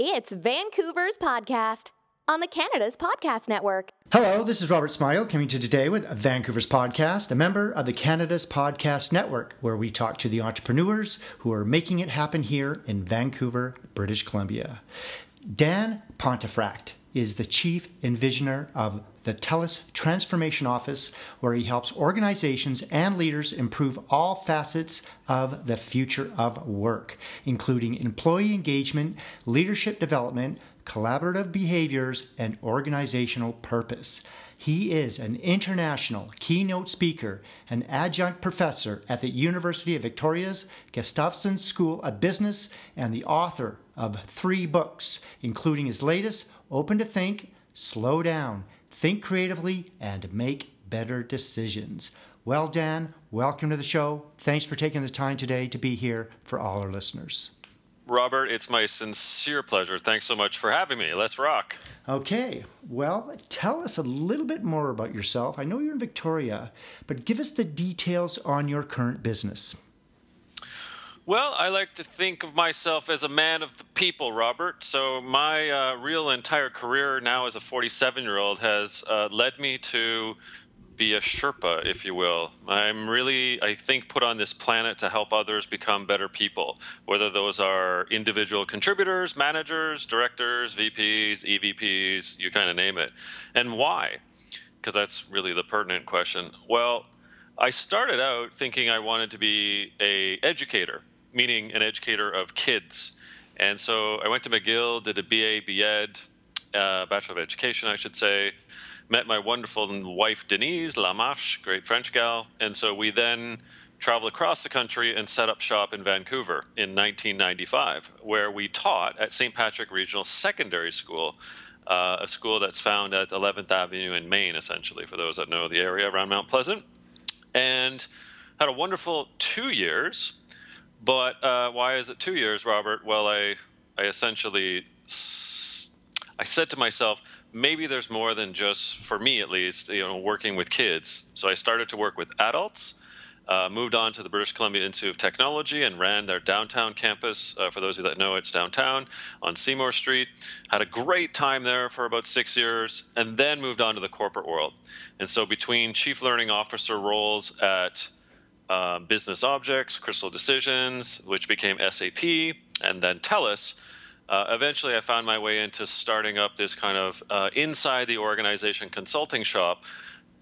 It's Vancouver's podcast on the Canada's Podcast Network. Hello, this is Robert Smile coming to you today with Vancouver's podcast, a member of the Canada's Podcast Network, where we talk to the entrepreneurs who are making it happen here in Vancouver, British Columbia. Dan Pontefract is the chief envisioner of the TELUS Transformation Office, where he helps organizations and leaders improve all facets of the future of work, including employee engagement, leadership development, collaborative behaviors, and organizational purpose. He is an international keynote speaker, an adjunct professor at the University of Victoria's Gustavson School of Business, and the author of three books, including his latest, Open to Think, Slow Down think creatively, and make better decisions. Well, Dan, welcome to the show. Thanks for taking the time today to be here for all our listeners. Robert, it's my sincere pleasure. Thanks so much for having me. Let's rock. Okay. Well, tell us a little bit more about yourself. I know you're in Victoria, but give us the details on your current business. Well, I like to think of myself as a man of the people, Robert. So my uh, real entire career now as a 47 year old has uh, led me to be a Sherpa, if you will. I'm really, I think, put on this planet to help others become better people, whether those are individual contributors, managers, directors, VPs, EVPs, you kind of name it. And why? Because that's really the pertinent question. Well, I started out thinking I wanted to be a educator meaning an educator of kids. And so I went to McGill, did a BA, BEd, uh, Bachelor of Education, I should say. Met my wonderful wife, Denise Lamarche, great French gal. And so we then traveled across the country and set up shop in Vancouver in 1995, where we taught at St. Patrick Regional Secondary School, uh, a school that's found at 11th Avenue in Main, essentially, for those that know the area around Mount Pleasant. And had a wonderful two years but uh, why is it two years, Robert? Well, I I essentially I said to myself, maybe there's more than just for me at least, you know, working with kids. So I started to work with adults. Uh, moved on to the British Columbia Institute of Technology and ran their downtown campus. Uh, for those of you that know, it's downtown on Seymour Street. Had a great time there for about six years, and then moved on to the corporate world. And so, between chief learning officer roles at uh, Business Objects, Crystal Decisions, which became SAP, and then TELUS. Uh, eventually, I found my way into starting up this kind of uh, inside the organization consulting shop,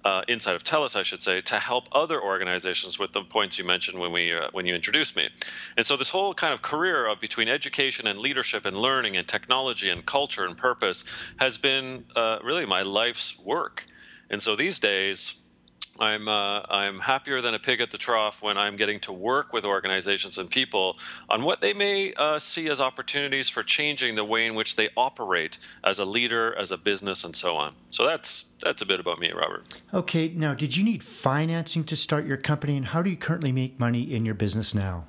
uh, inside of TELUS, I should say, to help other organizations with the points you mentioned when we uh, when you introduced me. And so, this whole kind of career of between education and leadership and learning and technology and culture and purpose has been uh, really my life's work. And so, these days I'm uh, I'm happier than a pig at the trough when I'm getting to work with organizations and people on what they may uh, see as opportunities for changing the way in which they operate as a leader, as a business, and so on. So that's that's a bit about me, Robert. Okay, now did you need financing to start your company, and how do you currently make money in your business now?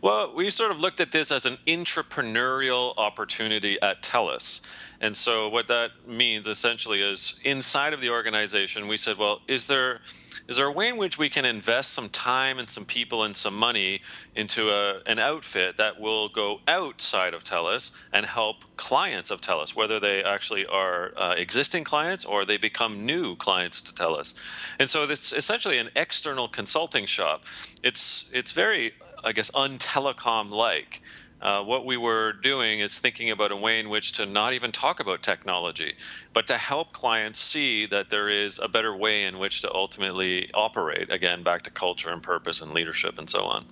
Well, we sort of looked at this as an entrepreneurial opportunity at TELUS. And so what that means essentially is inside of the organization, we said, well, is there is there a way in which we can invest some time and some people and some money into a, an outfit that will go outside of TELUS and help clients of TELUS, whether they actually are uh, existing clients or they become new clients to TELUS? And so it's essentially an external consulting shop. It's it's very I guess, untelecom like. Uh, what we were doing is thinking about a way in which to not even talk about technology, but to help clients see that there is a better way in which to ultimately operate. Again, back to culture and purpose and leadership and so on.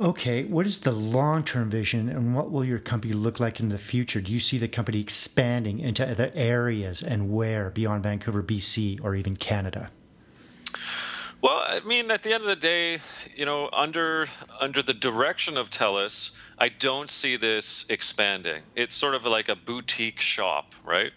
Okay, what is the long term vision and what will your company look like in the future? Do you see the company expanding into other areas and where beyond Vancouver, BC, or even Canada? Well, I mean, at the end of the day, you know, under under the direction of TELUS, I don't see this expanding. It's sort of like a boutique shop, right?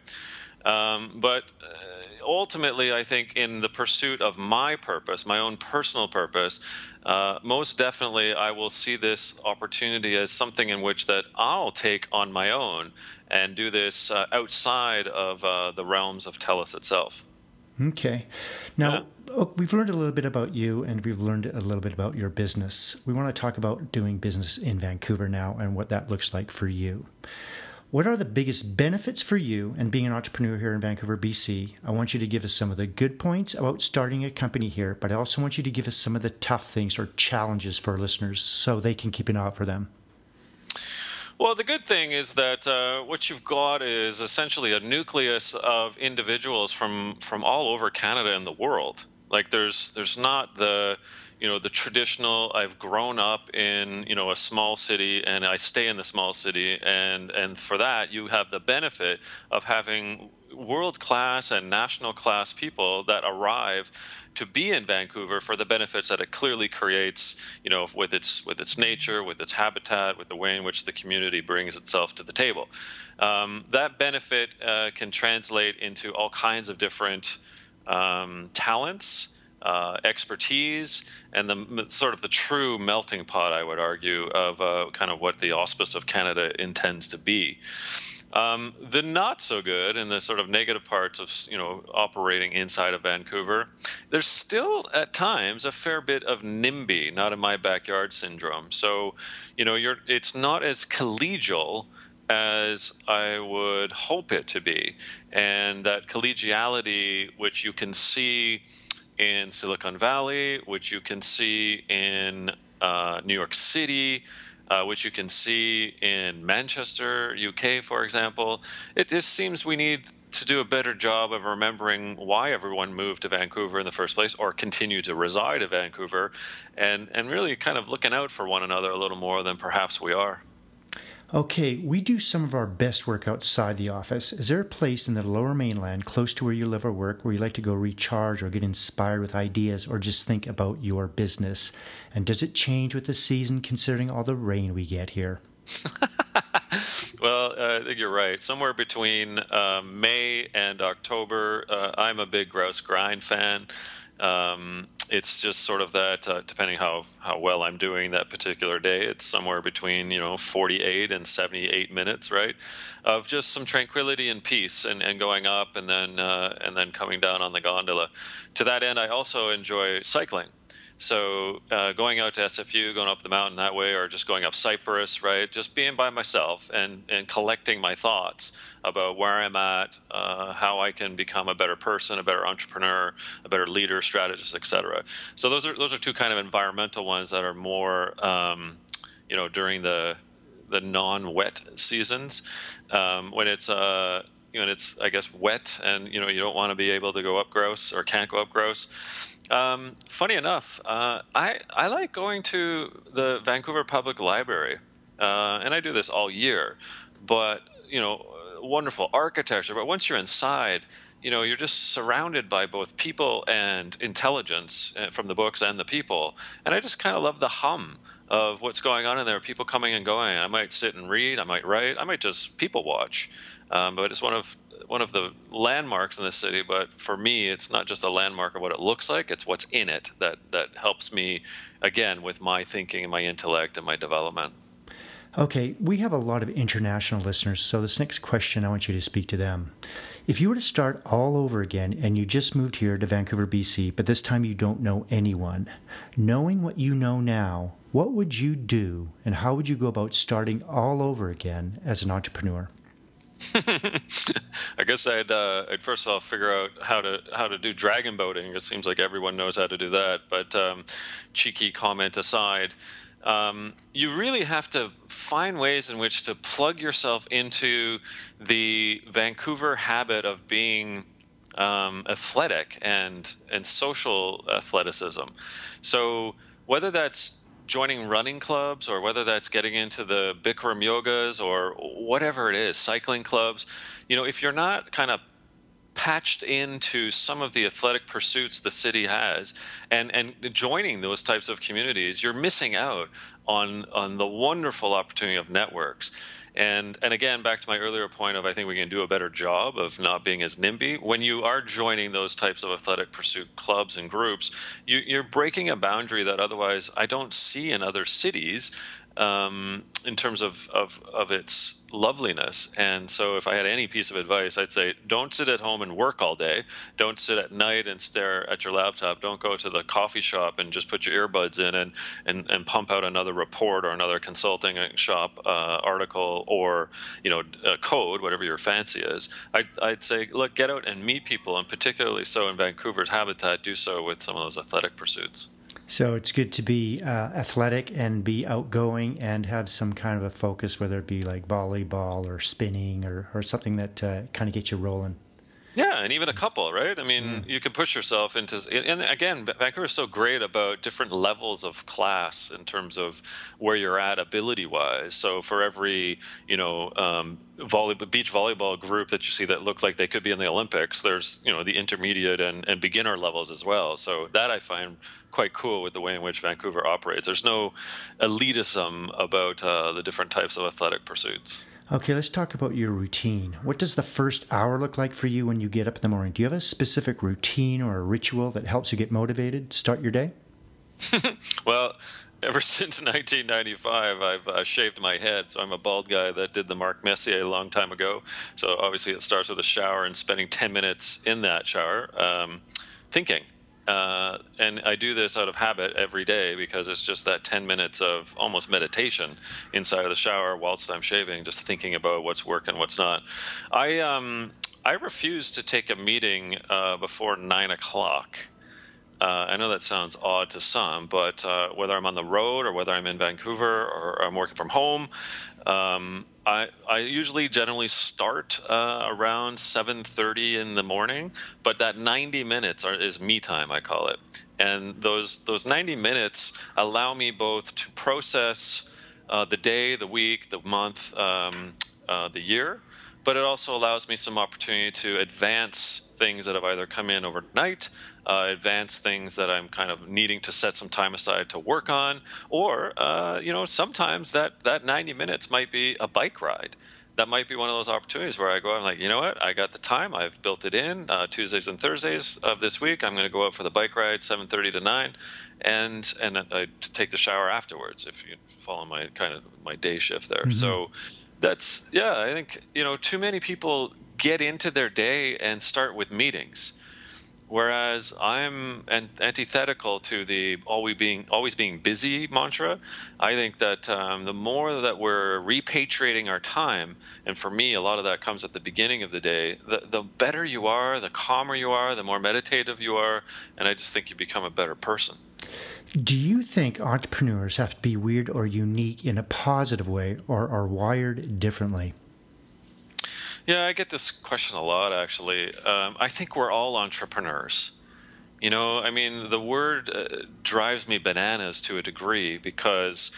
Um, but uh, ultimately, I think in the pursuit of my purpose, my own personal purpose, uh, most definitely, I will see this opportunity as something in which that I'll take on my own and do this uh, outside of uh, the realms of TELUS itself. Okay. Now, yeah. Oh, we've learned a little bit about you and we've learned a little bit about your business. We want to talk about doing business in Vancouver now and what that looks like for you. What are the biggest benefits for you and being an entrepreneur here in Vancouver, BC? I want you to give us some of the good points about starting a company here, but I also want you to give us some of the tough things or challenges for our listeners so they can keep an eye out for them. Well, the good thing is that uh, what you've got is essentially a nucleus of individuals from from all over Canada and the world. Like there's there's not the you know the traditional i've grown up in you know a small city and i stay in the small city and and for that you have the benefit of having world class and national class people that arrive to be in Vancouver for the benefits that it clearly creates, you know, with its with its nature, with its habitat, with the way in which the community brings itself to the table. Um, that benefit uh, can translate into all kinds of different um, talents uh, expertise and the sort of the true melting pot, I would argue, of uh, kind of what the auspice of Canada intends to be. Um, the not so good and the sort of negative parts of you know operating inside of Vancouver, there's still at times a fair bit of NIMBY, not in my backyard syndrome. So, you know, you're it's not as collegial as I would hope it to be, and that collegiality, which you can see in Silicon Valley, which you can see in uh, New York City, uh, which you can see in Manchester, UK, for example. It just seems we need to do a better job of remembering why everyone moved to Vancouver in the first place or continue to reside in Vancouver and, and really kind of looking out for one another a little more than perhaps we are. Okay, we do some of our best work outside the office. Is there a place in the lower mainland, close to where you live or work, where you like to go recharge or get inspired with ideas or just think about your business? And does it change with the season considering all the rain we get here? well, uh, I think you're right. Somewhere between uh, May and October, uh, I'm a big Grouse Grind fan. Um, it's just sort of that, uh, depending how how well I'm doing that particular day, it's somewhere between you know 48 and 78 minutes, right, of just some tranquility and peace, and, and going up and then uh, and then coming down on the gondola. To that end, I also enjoy cycling. So uh, going out to SFU, going up the mountain that way, or just going up Cypress, right? Just being by myself and and collecting my thoughts about where I'm at, uh, how I can become a better person, a better entrepreneur, a better leader, strategist, etc. So those are those are two kind of environmental ones that are more, um, you know, during the the non-wet seasons um, when it's uh, know, it's I guess wet and you know you don't want to be able to go up grouse or can't go up grouse um, funny enough, uh, I I like going to the Vancouver Public Library, uh, and I do this all year. But you know, wonderful architecture. But once you're inside, you know, you're just surrounded by both people and intelligence uh, from the books and the people. And I just kind of love the hum of what's going on in there. People coming and going. I might sit and read. I might write. I might just people watch. Um, but it's one of one of the landmarks in the city. But for me, it's not just a landmark of what it looks like; it's what's in it that that helps me again with my thinking and my intellect and my development. Okay, we have a lot of international listeners, so this next question I want you to speak to them. If you were to start all over again and you just moved here to Vancouver, BC, but this time you don't know anyone, knowing what you know now, what would you do and how would you go about starting all over again as an entrepreneur? I guess I'd uh, I'd first of all figure out how to how to do dragon boating. It seems like everyone knows how to do that. But um, cheeky comment aside, um, you really have to find ways in which to plug yourself into the Vancouver habit of being um, athletic and and social athleticism. So whether that's joining running clubs or whether that's getting into the Bikram yogas or whatever it is, cycling clubs, you know, if you're not kind of patched into some of the athletic pursuits the city has and and joining those types of communities you're missing out on on the wonderful opportunity of networks and and again, back to my earlier point of I think we can do a better job of not being as NIMBY. When you are joining those types of athletic pursuit clubs and groups, you, you're breaking a boundary that otherwise I don't see in other cities. Um, in terms of, of of its loveliness. And so, if I had any piece of advice, I'd say don't sit at home and work all day. Don't sit at night and stare at your laptop. Don't go to the coffee shop and just put your earbuds in and and, and pump out another report or another consulting shop uh, article or you know code, whatever your fancy is. I'd, I'd say look, get out and meet people, and particularly so in Vancouver's habitat, do so with some of those athletic pursuits. So it's good to be uh, athletic and be outgoing and have some kind of a focus, whether it be like volleyball or spinning or, or something that uh, kind of gets you rolling. Yeah, and even a couple, right? I mean, mm. you can push yourself into. And again, Vancouver is so great about different levels of class in terms of where you're at ability-wise. So for every, you know, um, volley, beach volleyball group that you see that look like they could be in the Olympics, there's, you know, the intermediate and, and beginner levels as well. So that I find quite cool with the way in which Vancouver operates. There's no elitism about uh, the different types of athletic pursuits. Okay, let's talk about your routine. What does the first hour look like for you when you get up in the morning? Do you have a specific routine or a ritual that helps you get motivated, start your day? well, ever since 1995, I've uh, shaved my head. So I'm a bald guy that did the Mark Messier a long time ago. So obviously, it starts with a shower and spending 10 minutes in that shower um, thinking uh, and I do this out of habit every day because it's just that 10 minutes of almost meditation inside of the shower whilst I'm shaving, just thinking about what's working, what's not. I um, I refuse to take a meeting uh, before nine o'clock. Uh, I know that sounds odd to some, but uh, whether I'm on the road or whether I'm in Vancouver or I'm working from home, um, I, usually generally start uh, around 7:30 in the morning, but that 90 minutes are, is me time, I call it. And those those 90 minutes allow me both to process uh, the day, the week, the month, um, uh, the year, but it also allows me some opportunity to advance things that have either come in overnight, uh, advance things that I'm kind of needing to set some time aside to work on, or uh, you know sometimes that that 90 minutes might be a bike ride. That might be one of those opportunities where I go, I'm like, you know what, I got the time, I've built it in. Uh, Tuesdays and Thursdays of this week, I'm going to go out for the bike ride, 7:30 to 9, and and I take the shower afterwards. If you follow my kind of my day shift there, mm-hmm. so that's yeah i think you know too many people get into their day and start with meetings. Whereas i'm antithetical to the always being always being busy mantra i think that um, the more that we're repatriating our time and for me a lot of that comes at the beginning of the day the, the better you are the calmer you are the more meditative you are and i just think you become a better person do you think entrepreneurs have to be weird or unique in a positive way or are wired differently? Yeah, I get this question a lot actually. Um, I think we're all entrepreneurs. You know, I mean, the word uh, drives me bananas to a degree because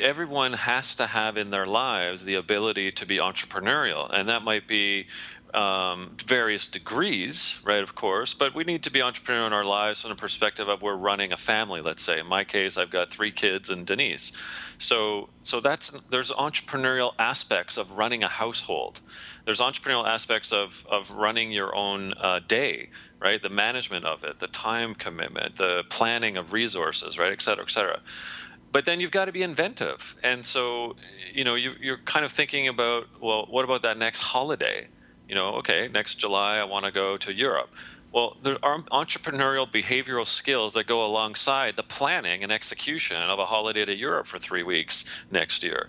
everyone has to have in their lives the ability to be entrepreneurial and that might be um, various degrees, right? Of course, but we need to be entrepreneurial in our lives from the perspective of we're running a family. Let's say, in my case, I've got three kids and Denise. So, so that's there's entrepreneurial aspects of running a household. There's entrepreneurial aspects of of running your own uh, day, right? The management of it, the time commitment, the planning of resources, right, et cetera, et cetera but then you've got to be inventive and so you know you, are kind of thinking about well what about that next holiday you know, okay, next July I want to go to Europe. Well, there are entrepreneurial behavioral skills that go alongside the planning and execution of a holiday to Europe for three weeks next year.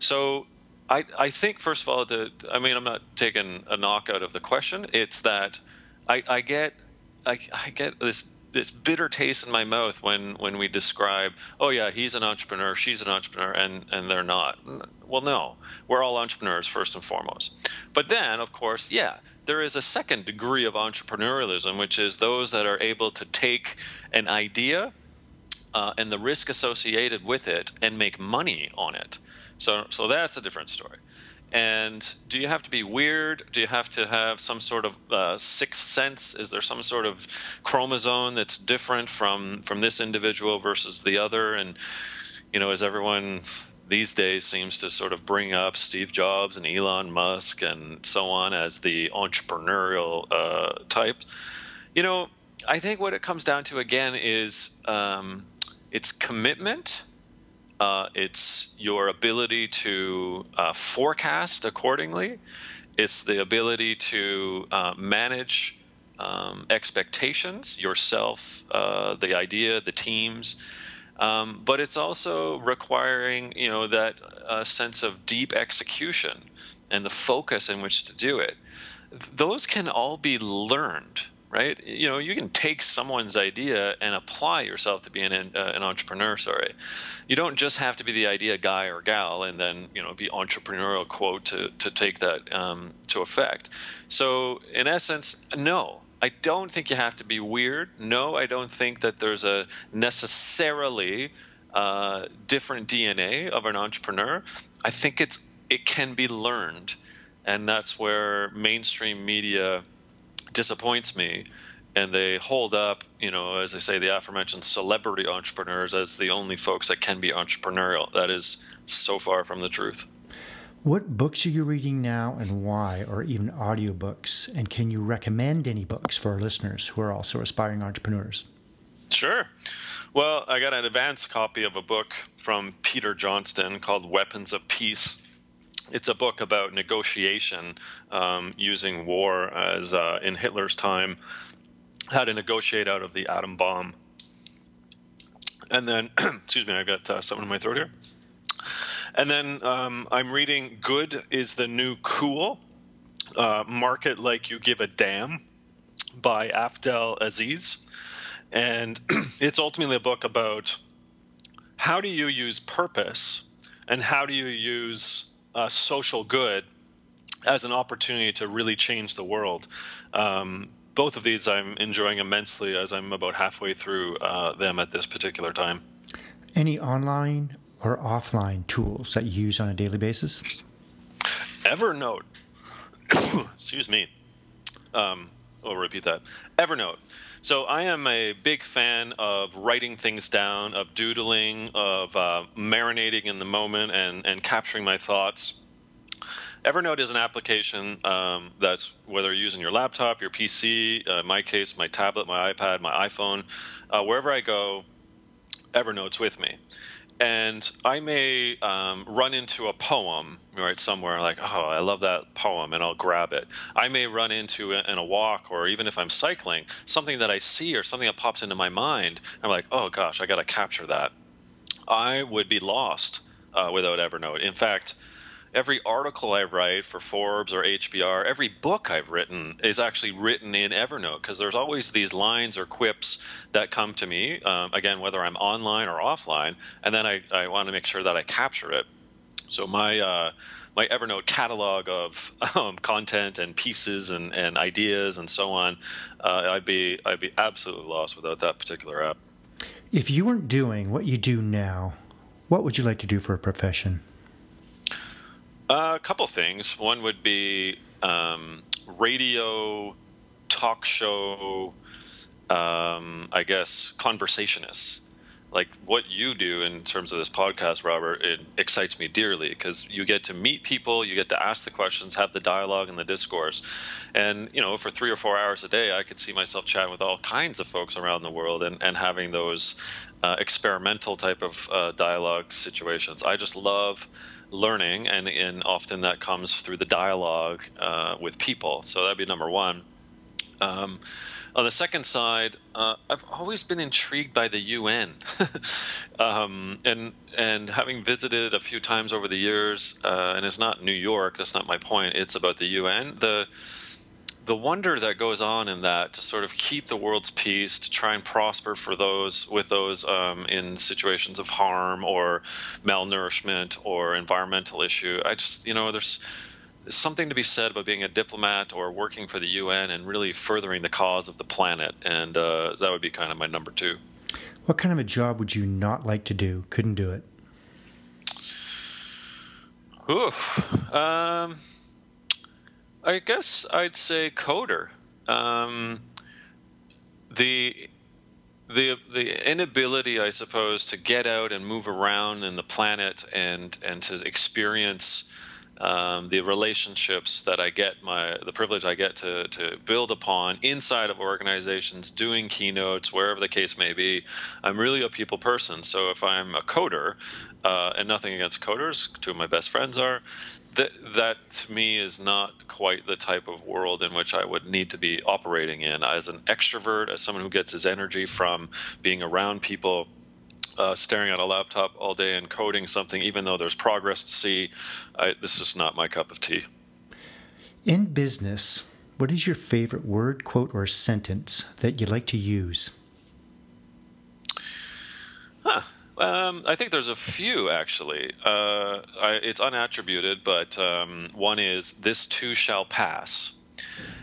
So I, I think, first of all, the, I mean, I'm not taking a knock out of the question. It's that I, I get I, I get this this bitter taste in my mouth when when we describe, oh yeah, he's an entrepreneur, she's an entrepreneur, and and they're not. Well, no, we're all entrepreneurs first and foremost. But then, of course, yeah, there is a second degree of entrepreneurialism, which is those that are able to take an idea uh, and the risk associated with it and make money on it. So so that's a different story. And do you have to be weird? Do you have to have some sort of uh, sixth sense? Is there some sort of chromosome that's different from from this individual versus the other? And you know, as everyone these days seems to sort of bring up Steve Jobs and Elon Musk and so on as the entrepreneurial uh, type. You know, I think what it comes down to again is um, it's commitment Uh, it's your ability to uh, forecast accordingly. It's the ability to uh, manage um, expectations, yourself, uh, the idea, the teams. Um, but it's also requiring, you know, that uh, sense of deep execution and the focus in which to do it. Those can all be learned right? You know, you can take someone's idea and apply yourself to being an, uh, an entrepreneur. Sorry, you don't just have to be the idea guy or gal and then you know be entrepreneurial quote to to take that um, to effect. So in essence, no. I don't think you have to be weird. No, I don't think that there's a necessarily uh, different DNA of an entrepreneur. I think it's it can be learned, and that's where mainstream media disappoints me and they hold up, you know, as I say, the aforementioned celebrity entrepreneurs as the only folks that can be entrepreneurial. That is so far from the truth. What books are you reading now and why, or even audiobooks? And can you recommend any books for our listeners who are also aspiring entrepreneurs? Sure. Well, I got an advanced copy of a book from Peter Johnston called Weapons of Peace it's a book about negotiation um, using war as uh, in Hitler's time how to negotiate out of the atom bomb. And then, excuse me, I've got uh, something in my throat here. And then um, I'm reading "Good is the New Cool: uh, Market Like You Give a Damn" by Afdhel Aziz, and it's ultimately a book about how do you use purpose and how do you use uh, social good as an opportunity to really change the world. Um, both of these I'm enjoying immensely as I'm about halfway through uh, them at this particular time. Any online or offline tools that you use on a daily basis? Evernote. Excuse me. Um, I'll repeat that. Evernote. So I am a big fan of writing things down, of doodling, of uh, marinating in the moment and, and capturing my thoughts. Evernote is an application um, that's whether you're using your laptop, your PC, uh, in my case, my tablet, my iPad, my iPhone, uh, wherever I go, Evernote's with me and I may um, run into a poem right somewhere like oh I love that poem and I'll grab it. I may run into it in a walk or even if I'm cycling something that I see or something that pops into my mind. I'm like oh gosh I got to capture that. I would be lost uh, without Evernote. In fact, every article I write for Forbes or HBR, every book I've written is actually written in Evernote because there's always these lines or quips that come to me, um, again, whether I'm online or offline, and then I, I want to make sure that I capture it. So my uh, my Evernote catalog of um, content and pieces and, and ideas and so on, uh, I'd be I'd be absolutely lost without that particular app. If you weren't doing what you do now, what would you like to do for a profession? Uh, a couple things. One would be um, radio, talk show, um, I guess, conversationists. Like what you do in terms of this podcast, Robert, it excites me dearly because you get to meet people, you get to ask the questions, have the dialogue and the discourse. And, you know, for three or four hours a day, I could see myself chatting with all kinds of folks around the world and, and having those uh, experimental type of uh, dialogue situations. I just love learning, and, and often that comes through the dialogue uh, with people. So that'd be number one. Um, on the second side, uh, I've always been intrigued by the UN, um, and and having visited a few times over the years, uh, and it's not New York. That's not my point. It's about the UN. The the wonder that goes on in that to sort of keep the world's peace, to try and prosper for those with those um, in situations of harm or malnourishment or environmental issue. I just, you know, there's something to be said about being a diplomat or working for the UN and really furthering the cause of the planet. And uh, that would be kind of my number two. What kind of a job would you not like to do? Couldn't do it? Oof. Um, I guess I'd say coder. Um, the the the inability, I suppose, to get out and move around in the planet and and to experience um, the relationships that I get, my the privilege I get to to build upon inside of organizations, doing keynotes, wherever the case may be. I'm really a people person. So if I'm a coder, uh, and nothing against coders, two of my best friends are. That, that to me is not quite the type of world in which I would need to be operating in. As an extrovert, as someone who gets his energy from being around people, uh, staring at a laptop all day and coding something, even though there's progress to see. I, this is not my cup of tea. In business, what is your favorite word, quote, or sentence that you like to use? Huh. Um, I think there's a few actually. Uh, I, it's unattributed, but um, one is "This too shall pass."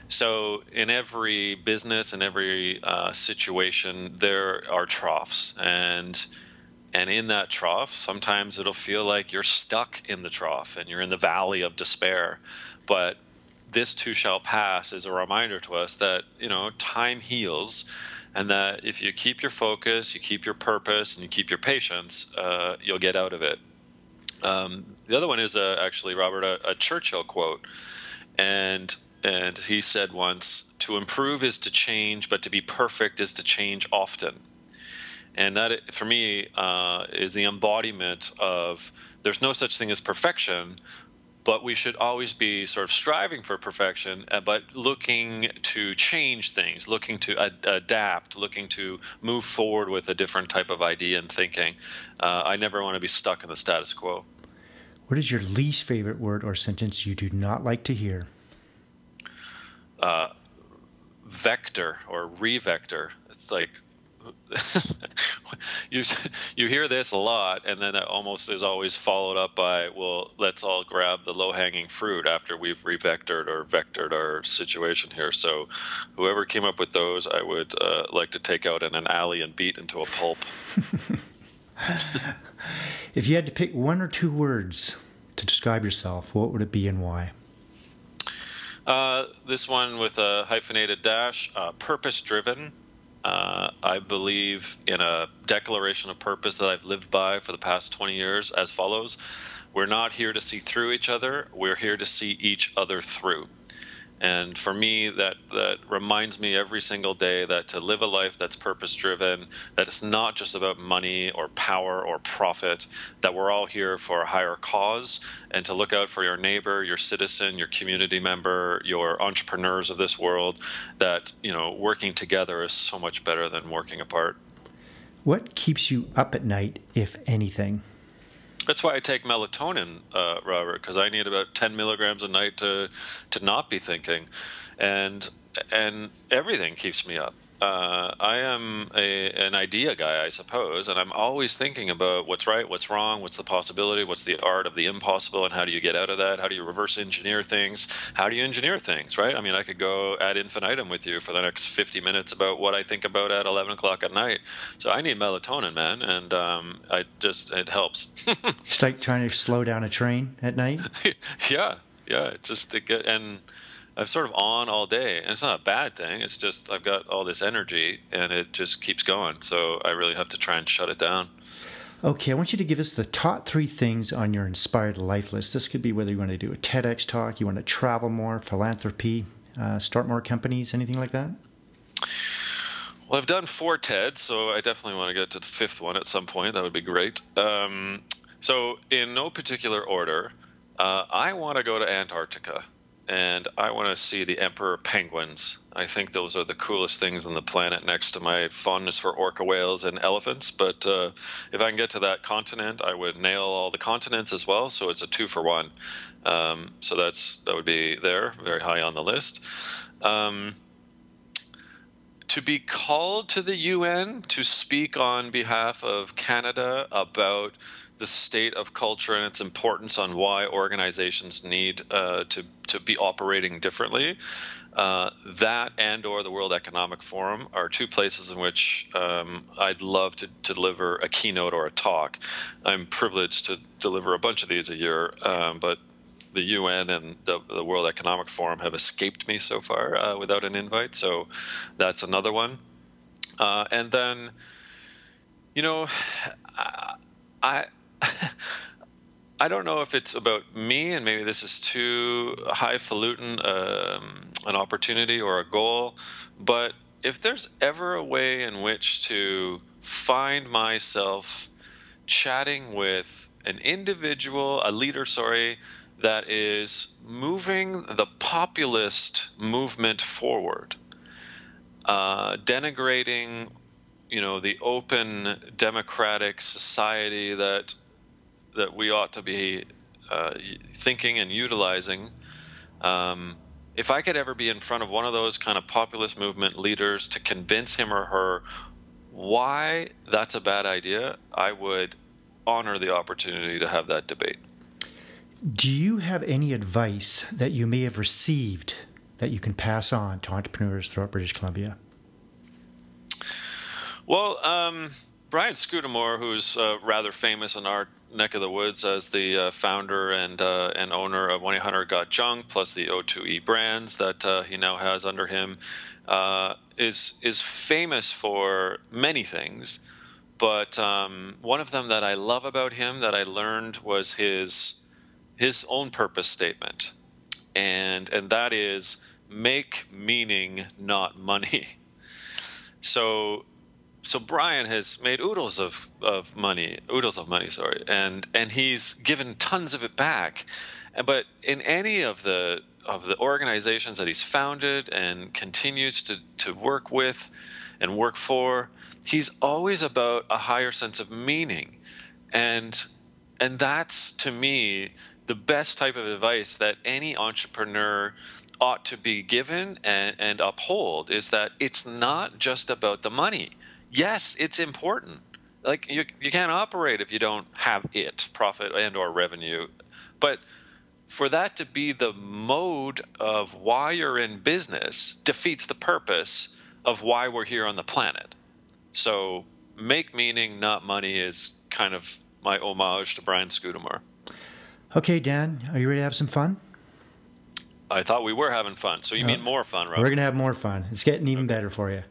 So, in every business, and every uh, situation, there are troughs, and and in that trough, sometimes it'll feel like you're stuck in the trough and you're in the valley of despair. But this too shall pass is a reminder to us that you know time heals, and that if you keep your focus, you keep your purpose, and you keep your patience, uh, you'll get out of it. Um, the other one is uh, actually Robert a, a Churchill quote, and and he said once, to improve is to change, but to be perfect is to change often. And that, for me, uh, is the embodiment of there's no such thing as perfection, but we should always be sort of striving for perfection, uh, but looking to change things, looking to ad- adapt, looking to move forward with a different type of idea and thinking. Uh, I never want to be stuck in the status quo. What is your least favorite word or sentence you do not like to hear? Uh, vector or revector. It's like you you hear this a lot, and then it almost is always followed up by, "Well, let's all grab the low hanging fruit after we've revectored or vectored our situation here." So, whoever came up with those, I would uh, like to take out in an alley and beat into a pulp. if you had to pick one or two words to describe yourself, what would it be and why? Uh, this one with a hyphenated dash, uh, purpose driven. Uh, I believe in a declaration of purpose that I've lived by for the past 20 years as follows We're not here to see through each other, we're here to see each other through. And for me, that, that reminds me every single day that to live a life that's purpose driven, that it's not just about money or power or profit, that we're all here for a higher cause and to look out for your neighbor, your citizen, your community member, your entrepreneurs of this world, that, you know, working together is so much better than working apart. What keeps you up at night, if anything? That's why I take melatonin, uh, Robert, because I need about 10 milligrams a night to to not be thinking, and and everything keeps me up uh, I am a, an idea guy, I suppose, and I'm always thinking about what's right, what's wrong, what's the possibility, what's the art of the impossible, and how do you get out of that? How do you reverse engineer things? How do you engineer things, right? I mean, I could go ad infinitum with you for the next 50 minutes about what I think about at 11 o'clock at night. So I need melatonin, man, and um, I just it helps. it's like trying to slow down a train at night. yeah, yeah, just it get and I'm sort of on all day, and it's not a bad thing. It's just I've got all this energy, and it just keeps going. So I really have to try and shut it down. Okay, I want you to give us the top three things on your inspired life list. This could be whether you want to do a TEDx talk, you want to travel more, philanthropy, uh, start more companies, anything like that. Well, I've done four TEDs, so I definitely want to get to the fifth one at some point. That would be great. Um, so, in no particular order, uh, I want to go to Antarctica and I want to see the emperor penguins. I think those are the coolest things on the planet next to my fondness for orca whales and elephants. But uh, if I can get to that continent, I would nail all the continents as well. So it's a two for one. Um, so that's that would be there, very high on the list. Um, to be called to the UN to speak on behalf of Canada about the state of culture and its importance on why organizations need uh, to to be operating differently. Uh, that and or the World Economic Forum are two places in which um, I'd love to, to, deliver a keynote or a talk. I'm privileged to deliver a bunch of these a year, um, but the UN and the, the, World Economic Forum have escaped me so far uh, without an invite. So that's another one. Uh, and then, you know, I, I I don't know if it's about me, and maybe this is too highfalutin um, an opportunity or a goal, but if there's ever a way in which to find myself chatting with an individual, a leader, sorry, that is moving the populist movement forward, uh, denigrating, you know, the open democratic society that that we ought to be uh, thinking and utilizing. Um, if I could ever be in front of one of those kind of populist movement leaders to convince him or her why that's a bad idea, I would honor the opportunity to have that debate. Do you have any advice that you may have received that you can pass on to entrepreneurs throughout British Columbia? Well, um, Brian Scudamore, who's uh, rather famous in our neck of the woods as the uh, founder and uh, and owner of 1 800 Got Junk, plus the O2E brands that uh, he now has under him, uh, is is famous for many things. But um, one of them that I love about him that I learned was his his own purpose statement, and and that is make meaning, not money. So so Brian has made oodles of, of money, oodles of money, sorry, and and he's given tons of it back. But in any of the of the organizations that he's founded and continues to, to work with and work for, he's always about a higher sense of meaning. And and that's to me the best type of advice that any entrepreneur ought to be given and, and uphold is that it's not just about the money yes, it's important. Like you, you can't operate if you don't have it, profit and or revenue. But for that to be the mode of why you're in business defeats the purpose of why we're here on the planet. So make meaning, not money, is kind of my homage to Brian Scudamore. Okay, Dan, are you ready to have some fun? I thought we were having fun. So you mean more fun, right? We're going to have more fun. It's getting even okay. better for you.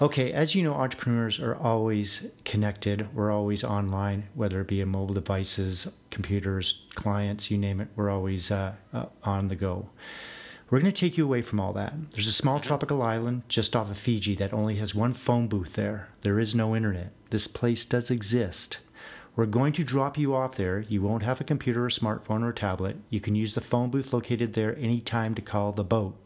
Okay, as you know, entrepreneurs are always connected. We're always online, whether it be in mobile devices, computers, clients, you name it. We're always uh, uh, on the go. We're going to take you away from all that. There's a small tropical island just off of Fiji that only has one phone booth there. There is no internet. This place does exist. We're going to drop you off there. You won't have a computer or smartphone or tablet. You can use the phone booth located there anytime to call the boat,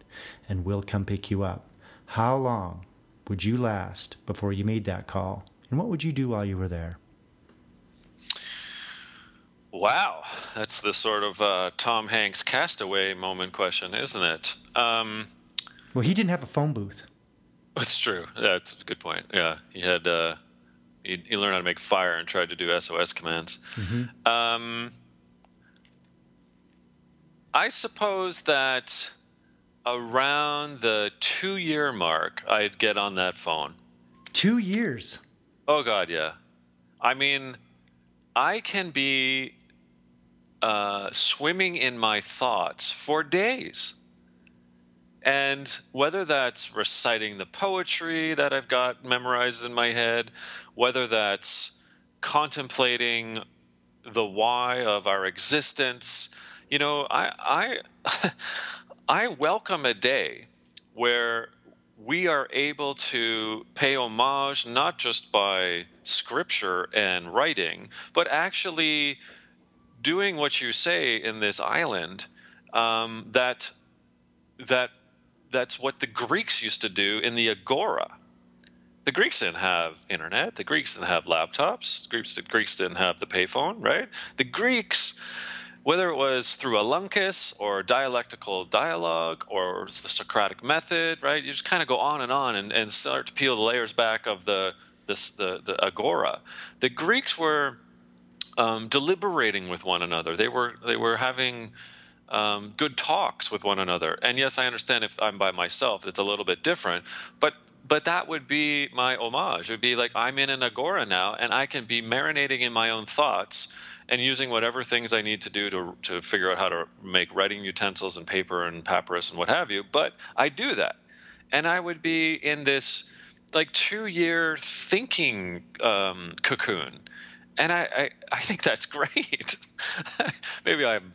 and we'll come pick you up. How long would you last before you made that call? And what would you do while you were there? Wow, that's the sort of uh, Tom Hanks castaway moment question, isn't it? Um, well, he didn't have a phone booth. That's true. That's a good point. Yeah, he had uh, he, he learned how to make fire and tried to do SOS commands. Mm-hmm. Um, I suppose that around the two year mark, I'd get on that phone. Two years? Oh, God, yeah. I mean, I can be uh, swimming in my thoughts for days. And whether that's reciting the poetry that I've got memorized in my head, whether that's contemplating the why of our existence, you know, I I I welcome a day where we are able to pay homage not just by scripture and writing, but actually doing what you say in this island um, that that that's what the Greeks used to do in the agora. The Greeks didn't have internet. The Greeks didn't have laptops. The Greeks, the Greeks didn't have the payphone, right? The Greeks, whether it was through elenchus or dialectical dialogue or the Socratic method, right? You just kind of go on and on and, and start to peel the layers back of the the, the agora. The Greeks were um, deliberating with one another. They were they were having um, good talks with one another. And yes, I understand if I'm by myself, it's a little bit different. But but that would be my homage. It would be like I'm in an agora now, and I can be marinating in my own thoughts and using whatever things I need to do to to figure out how to make writing utensils and paper and papyrus and what have you. But I do that, and I would be in this like two year thinking um, cocoon and I, I, I think that's great. Maybe I'm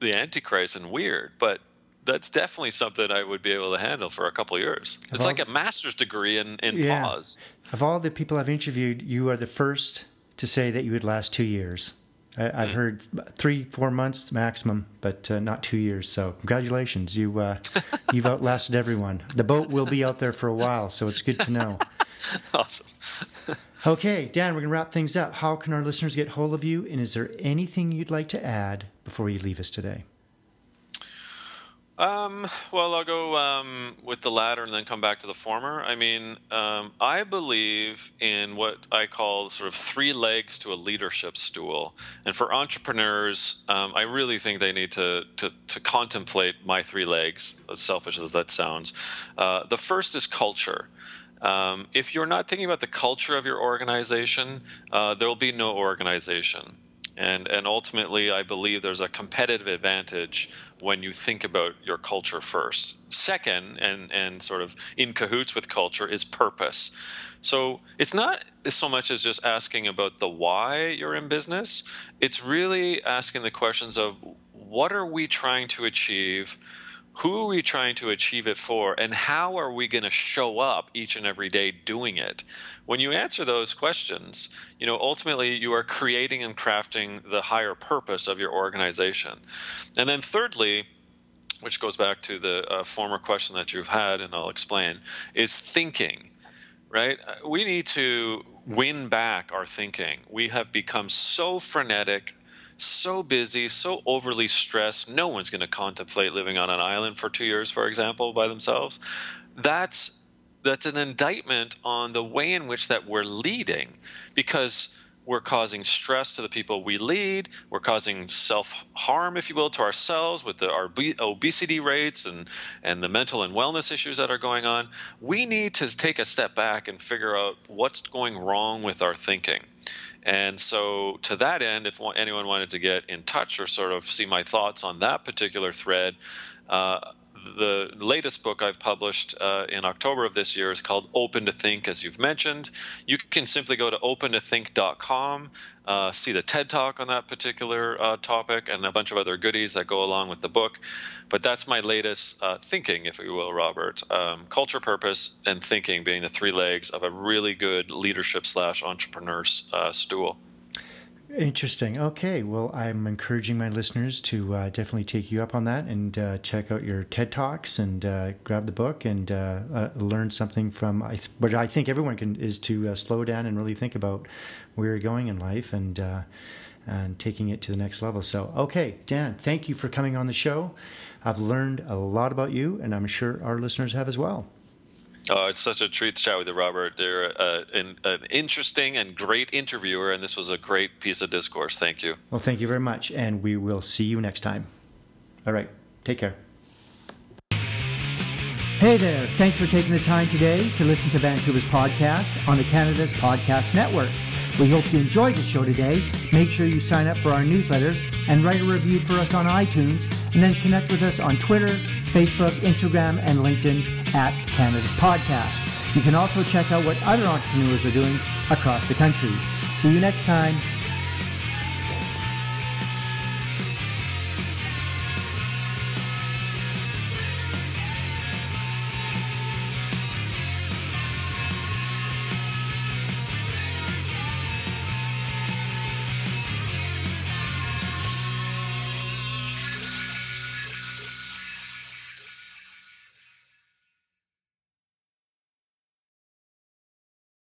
the antichrist and weird, but that's definitely something I would be able to handle for a couple years. Of it's all, like a master's degree in, in yeah. pause. Of all the people I've interviewed, you are the first to say that you would last two years. I, have mm. heard three, four months maximum, but uh, not two years. So congratulations, you uh, you've outlasted everyone. The boat will be out there for a while, so it's good to know. awesome. okay, Dan, we're gonna wrap things up. How can our listeners get hold of you? And is there anything you'd like to add before you leave us today? Um, well, I'll go um, with the latter and then come back to the former. I mean, um, I believe in what I call sort of three legs to a leadership stool. And for entrepreneurs, um, I really think they need to, to, to, contemplate my three legs, as selfish as that sounds. Uh, the first is culture. Um, if you're not thinking about the culture of your organization, uh, there will be no organization. And, and ultimately, I believe there's a competitive advantage when you think about your culture first. Second, and, and sort of in cahoots with culture, is purpose. So it's not so much as just asking about the why you're in business, it's really asking the questions of what are we trying to achieve? Who are we trying to achieve it for and how are we going to show up each and every day doing it? When you answer those questions you know ultimately you are creating and crafting the higher purpose of your organization. And then thirdly which goes back to the uh, former question that you've had and i'll explain is thinking right? We need to win back our thinking. We have become so frenetic so busy, so overly stressed, no one's going to contemplate living on an island for two years, for example, by themselves. That's that's an indictment on the way in which that we're leading, because we're causing stress to the people we lead. We're causing self harm, if you will, to ourselves with the, our obesity rates and, and the mental and wellness issues that are going on. We need to take a step back and figure out what's going wrong with our thinking. And so, to that end, if anyone wanted to get in touch or sort of see my thoughts on that particular thread, uh, the latest book I've published uh, in October of this year is called Open to Think, as you've mentioned. You can simply go to opentothink.com, uh, see the TED Talk on that particular uh, topic, and a bunch of other goodies that go along with the book. But that's my latest uh, thinking, if you will, Robert. Um, culture, purpose, and thinking being the three legs of a really good leadership slash entrepreneur uh, stool. Interesting. Okay. Well, I'm encouraging my listeners to uh, definitely take you up on that and uh, check out your TED Talks and uh, grab the book and uh, uh, learn something from what I think everyone can is to uh, slow down and really think about where you're going in life and and taking it to the next level. So, okay, Dan, thank you for coming on the show. I've learned a lot about you, and I'm sure our listeners have as well. Oh, it's such a treat to chat with you, Robert. You're uh, an, an, interesting and great interviewer, and this was a great piece of discourse. Thank you. Well, thank you very much, and we will see you next time. All right, take care. Hey there, thanks for taking the time today to listen to Vancouver's podcast on the Canada's Podcast Network. We hope you enjoyed the show today. Make sure you sign up for our newsletters and write a review for us on iTunes, and then connect with us on Twitter, Facebook, Instagram, and LinkedIn at Canada's Podcast. You can also check out what other entrepreneurs are doing across the country. See you next time.